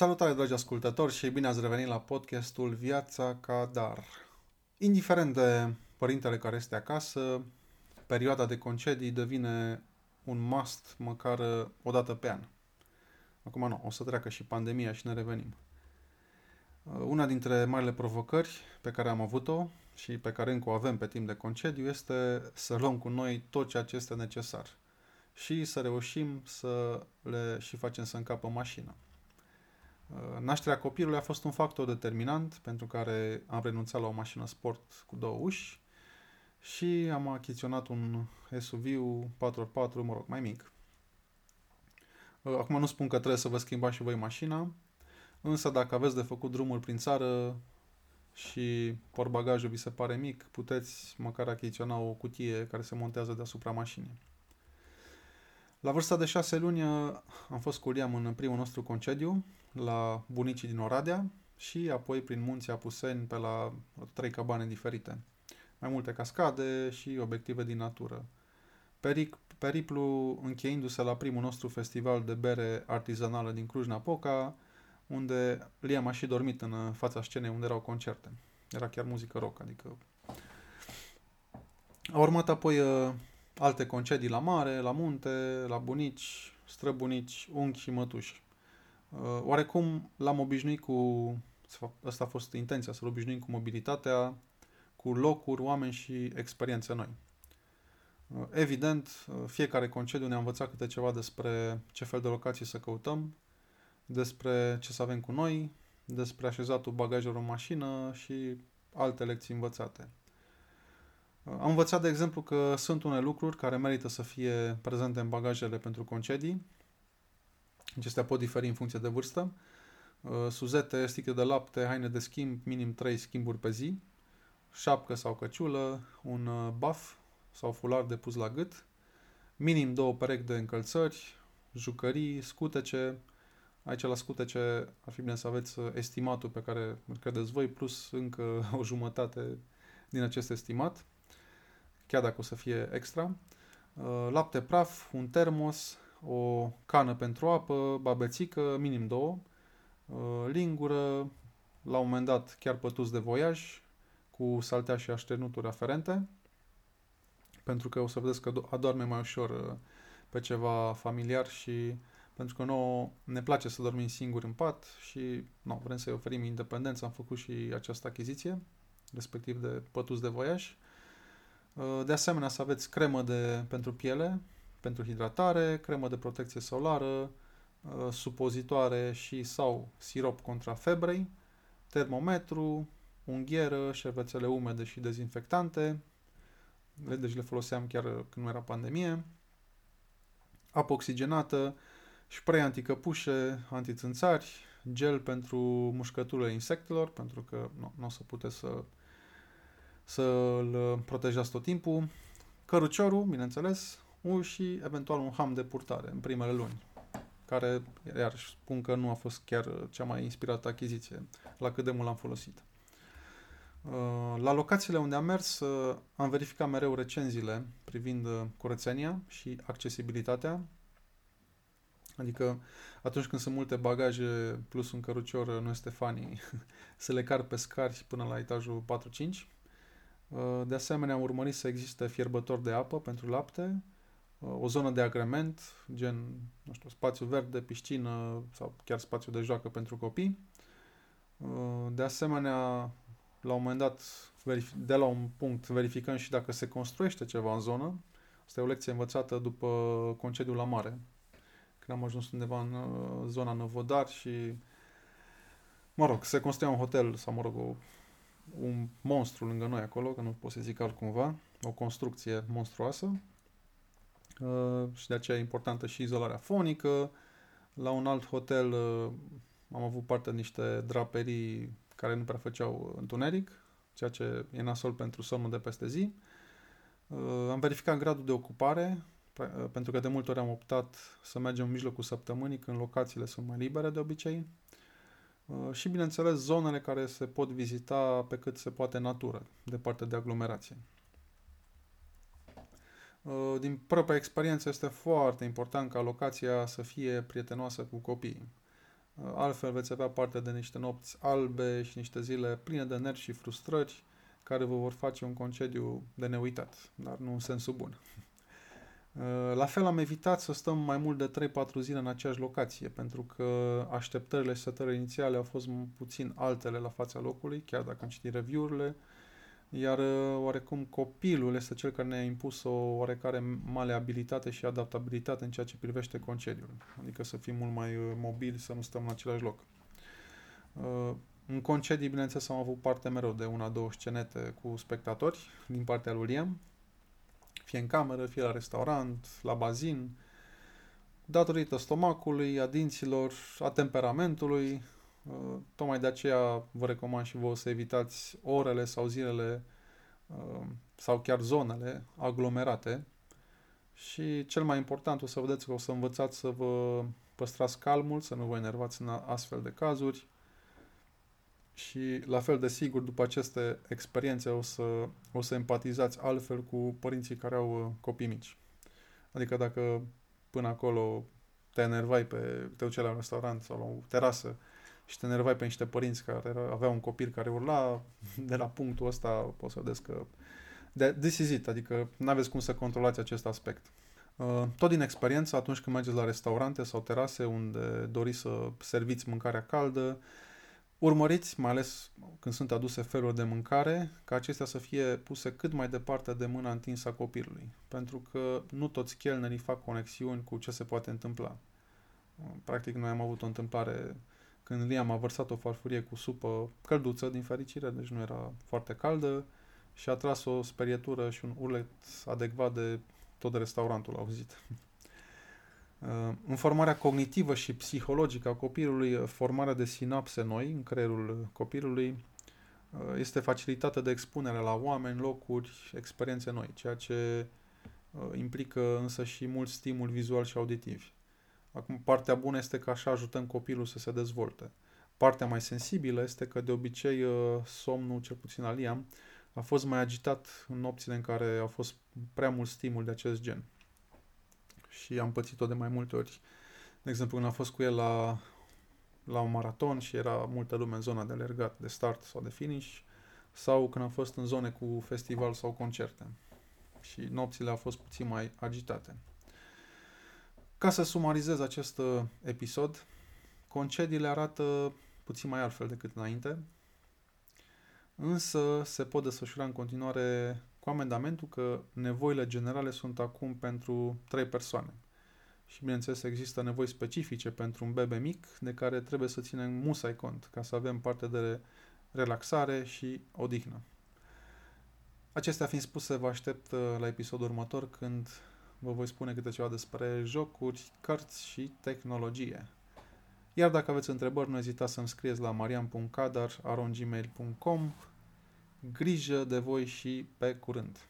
Salutare, dragi ascultători, și bine ați revenit la podcastul Viața ca dar. Indiferent de părintele care este acasă, perioada de concedii devine un must măcar o dată pe an. Acum nu, o să treacă și pandemia și ne revenim. Una dintre marile provocări pe care am avut-o și pe care încă o avem pe timp de concediu este să luăm cu noi tot ceea ce este necesar și să reușim să le și facem să încapă mașina. Uh, nașterea copilului a fost un factor determinant pentru care am renunțat la o mașină sport cu două uși și am achiziționat un SUV 4x4, mă rog, mai mic. Uh, acum nu spun că trebuie să vă schimbați și voi mașina, însă dacă aveți de făcut drumul prin țară și portbagajul vi se pare mic, puteți măcar achiziționa o cutie care se montează deasupra mașinii. La vârsta de șase luni uh, am fost cu Liam în primul nostru concediu la bunicii din Oradea și apoi prin munții Apuseni pe la trei cabane diferite. Mai multe cascade și obiective din natură. Peric, periplu încheindu-se la primul nostru festival de bere artizanală din Cluj-Napoca, unde Liam a și dormit în fața scenei unde erau concerte. Era chiar muzică rock, adică... A urmat apoi uh, alte concedii la mare, la munte, la bunici, străbunici, unchi și mătuși. Uh, oarecum l-am obișnuit cu, asta a fost intenția, să-l obișnuim cu mobilitatea, cu locuri, oameni și experiențe noi. Uh, evident, uh, fiecare concediu ne-a învățat câte ceva despre ce fel de locații să căutăm, despre ce să avem cu noi, despre așezatul bagajelor în mașină și alte lecții învățate. Am învățat, de exemplu, că sunt unele lucruri care merită să fie prezente în bagajele pentru concedii. Acestea pot diferi în funcție de vârstă. Uh, suzete, sticle de lapte, haine de schimb, minim 3 schimburi pe zi, șapcă sau căciulă, un uh, baf sau fular de pus la gât, minim două perechi de încălțări, jucării, scutece. Aici la scutece ar fi bine să aveți uh, estimatul pe care îl credeți voi, plus încă o jumătate din acest estimat chiar dacă o să fie extra. Uh, lapte praf, un termos, o cană pentru apă, babețică, minim două, uh, lingură, la un moment dat chiar pătuți de voiaj, cu saltea și așternuturi aferente, pentru că o să vedeți că adorme mai ușor uh, pe ceva familiar și pentru că nouă ne place să dormim singuri în pat și nu, vrem să-i oferim independență, am făcut și această achiziție, respectiv de pătuți de voiaj. Uh, de asemenea, să aveți cremă de, pentru piele, pentru hidratare, cremă de protecție solară, uh, supozitoare și sau sirop contra febrei, termometru, unghieră, șervețele umede și dezinfectante, deci le foloseam chiar când nu era pandemie, apă oxigenată, spray anticăpușe, antițânțari, gel pentru mușcăturile insectelor, pentru că nu, nu o să puteți să să-l protejați tot timpul, căruciorul, bineînțeles, și eventual un ham de purtare în primele luni, care, iar spun că nu a fost chiar cea mai inspirată achiziție, la cât de mult l-am folosit. Uh, la locațiile unde am mers, uh, am verificat mereu recenziile privind uh, curățenia și accesibilitatea. Adică atunci când sunt multe bagaje plus un cărucior, nu este funny să le car pe scarși până la etajul 4-5 Uh, de asemenea, am urmărit să existe fierbător de apă pentru lapte, uh, o zonă de agrement, gen, nu știu, spațiu verde, piscină sau chiar spațiu de joacă pentru copii. Uh, de asemenea, la un moment dat, de la un punct, verificăm și dacă se construiește ceva în zonă. Asta e o lecție învățată după concediul la mare. Când am ajuns undeva în zona Năvodar și, mă rog, se construia un hotel sau, mă rog, o un monstru lângă noi acolo, că nu pot să zic altcumva, o construcție monstruoasă uh, și de aceea e importantă și izolarea fonică. La un alt hotel uh, am avut parte de niște draperii care nu prea făceau întuneric, ceea ce e nasol pentru somnul de peste zi. Uh, am verificat gradul de ocupare, uh, pentru că de multe ori am optat să mergem în mijlocul săptămânii, când locațiile sunt mai libere de obicei. Uh, și, bineînțeles, zonele care se pot vizita pe cât se poate natură, departe de aglomerație. Uh, din propria experiență este foarte important ca locația să fie prietenoasă cu copiii. Uh, altfel veți avea parte de niște nopți albe și niște zile pline de nervi și frustrări care vă vor face un concediu de neuitat, dar nu în sensul bun. Uh, la fel am evitat să stăm mai mult de 3-4 zile în aceeași locație, pentru că așteptările și setările inițiale au fost puțin altele la fața locului, chiar dacă am citit review-urile, iar uh, oarecum copilul este cel care ne-a impus o oarecare maleabilitate și adaptabilitate în ceea ce privește concediul. Adică să fim mult mai uh, mobili, să nu stăm în același loc. Uh, în concedii, bineînțeles, am avut parte mereu de una, două scenete cu spectatori din partea lui Liam, fie în cameră, fie la restaurant, la bazin, datorită stomacului, a dinților, a temperamentului, Uh, tocmai de aceea vă recomand și vă să evitați orele sau zilele uh, sau chiar zonele aglomerate și cel mai important o să vedeți că o să învățați să vă păstrați calmul, să nu vă enervați în astfel de cazuri și la fel de sigur după aceste experiențe o să, o să empatizați altfel cu părinții care au uh, copii mici. Adică dacă până acolo te enervai pe, te duceai la un restaurant sau la o terasă și te nervai pe niște părinți care aveau un copil care urla, de la punctul ăsta poți să vedeți că de, this is it, adică nu aveți cum să controlați acest aspect. Uh, tot din experiență, atunci când mergeți la restaurante sau terase unde doriți să serviți mâncarea caldă, urmăriți, mai ales când sunt aduse feluri de mâncare, ca acestea să fie puse cât mai departe de mâna întinsă a copilului. Pentru că nu toți chelnerii fac conexiuni cu ce se poate întâmpla. Uh, practic, noi am avut o întâmplare când Liam a vărsat o farfurie cu supă călduță, din fericire, deci nu era foarte caldă, și a tras o sperietură și un urlet adecvat de tot de restaurantul auzit. Uh, în formarea cognitivă și psihologică a copilului, uh, formarea de sinapse noi în creierul copilului uh, este facilitată de expunere la oameni, locuri, experiențe noi, ceea ce implică însă și mult stimul vizual și auditiv. Acum, partea bună este că așa ajutăm copilul să se dezvolte. Partea mai sensibilă este că de obicei uh, somnul, cel puțin al Liam, a fost mai agitat în nopțile în care a fost prea mult stimul de acest gen. Și am pățit-o de mai multe ori. De exemplu, când am fost cu el la, la un maraton și era multă lume în zona de alergat, de start sau de finish, sau când am fost în zone cu festival sau concerte. Și nopțile au fost puțin mai agitate. Ca să sumarizez acest uh, episod, concediile arată puțin mai altfel decât înainte, însă se pot desfășura în continuare cu amendamentul că nevoile generale sunt acum pentru trei persoane. Și bineînțeles există nevoi specifice pentru un bebe mic de care trebuie să ținem musai cont ca să avem parte de relaxare și odihnă. Acestea fiind spuse, vă aștept uh, la episodul următor când vă voi spune câte ceva despre jocuri, cărți și tehnologie. Iar dacă aveți întrebări, nu ezitați să-mi scrieți la marian.cadar.gmail.com Grijă de voi și pe curând!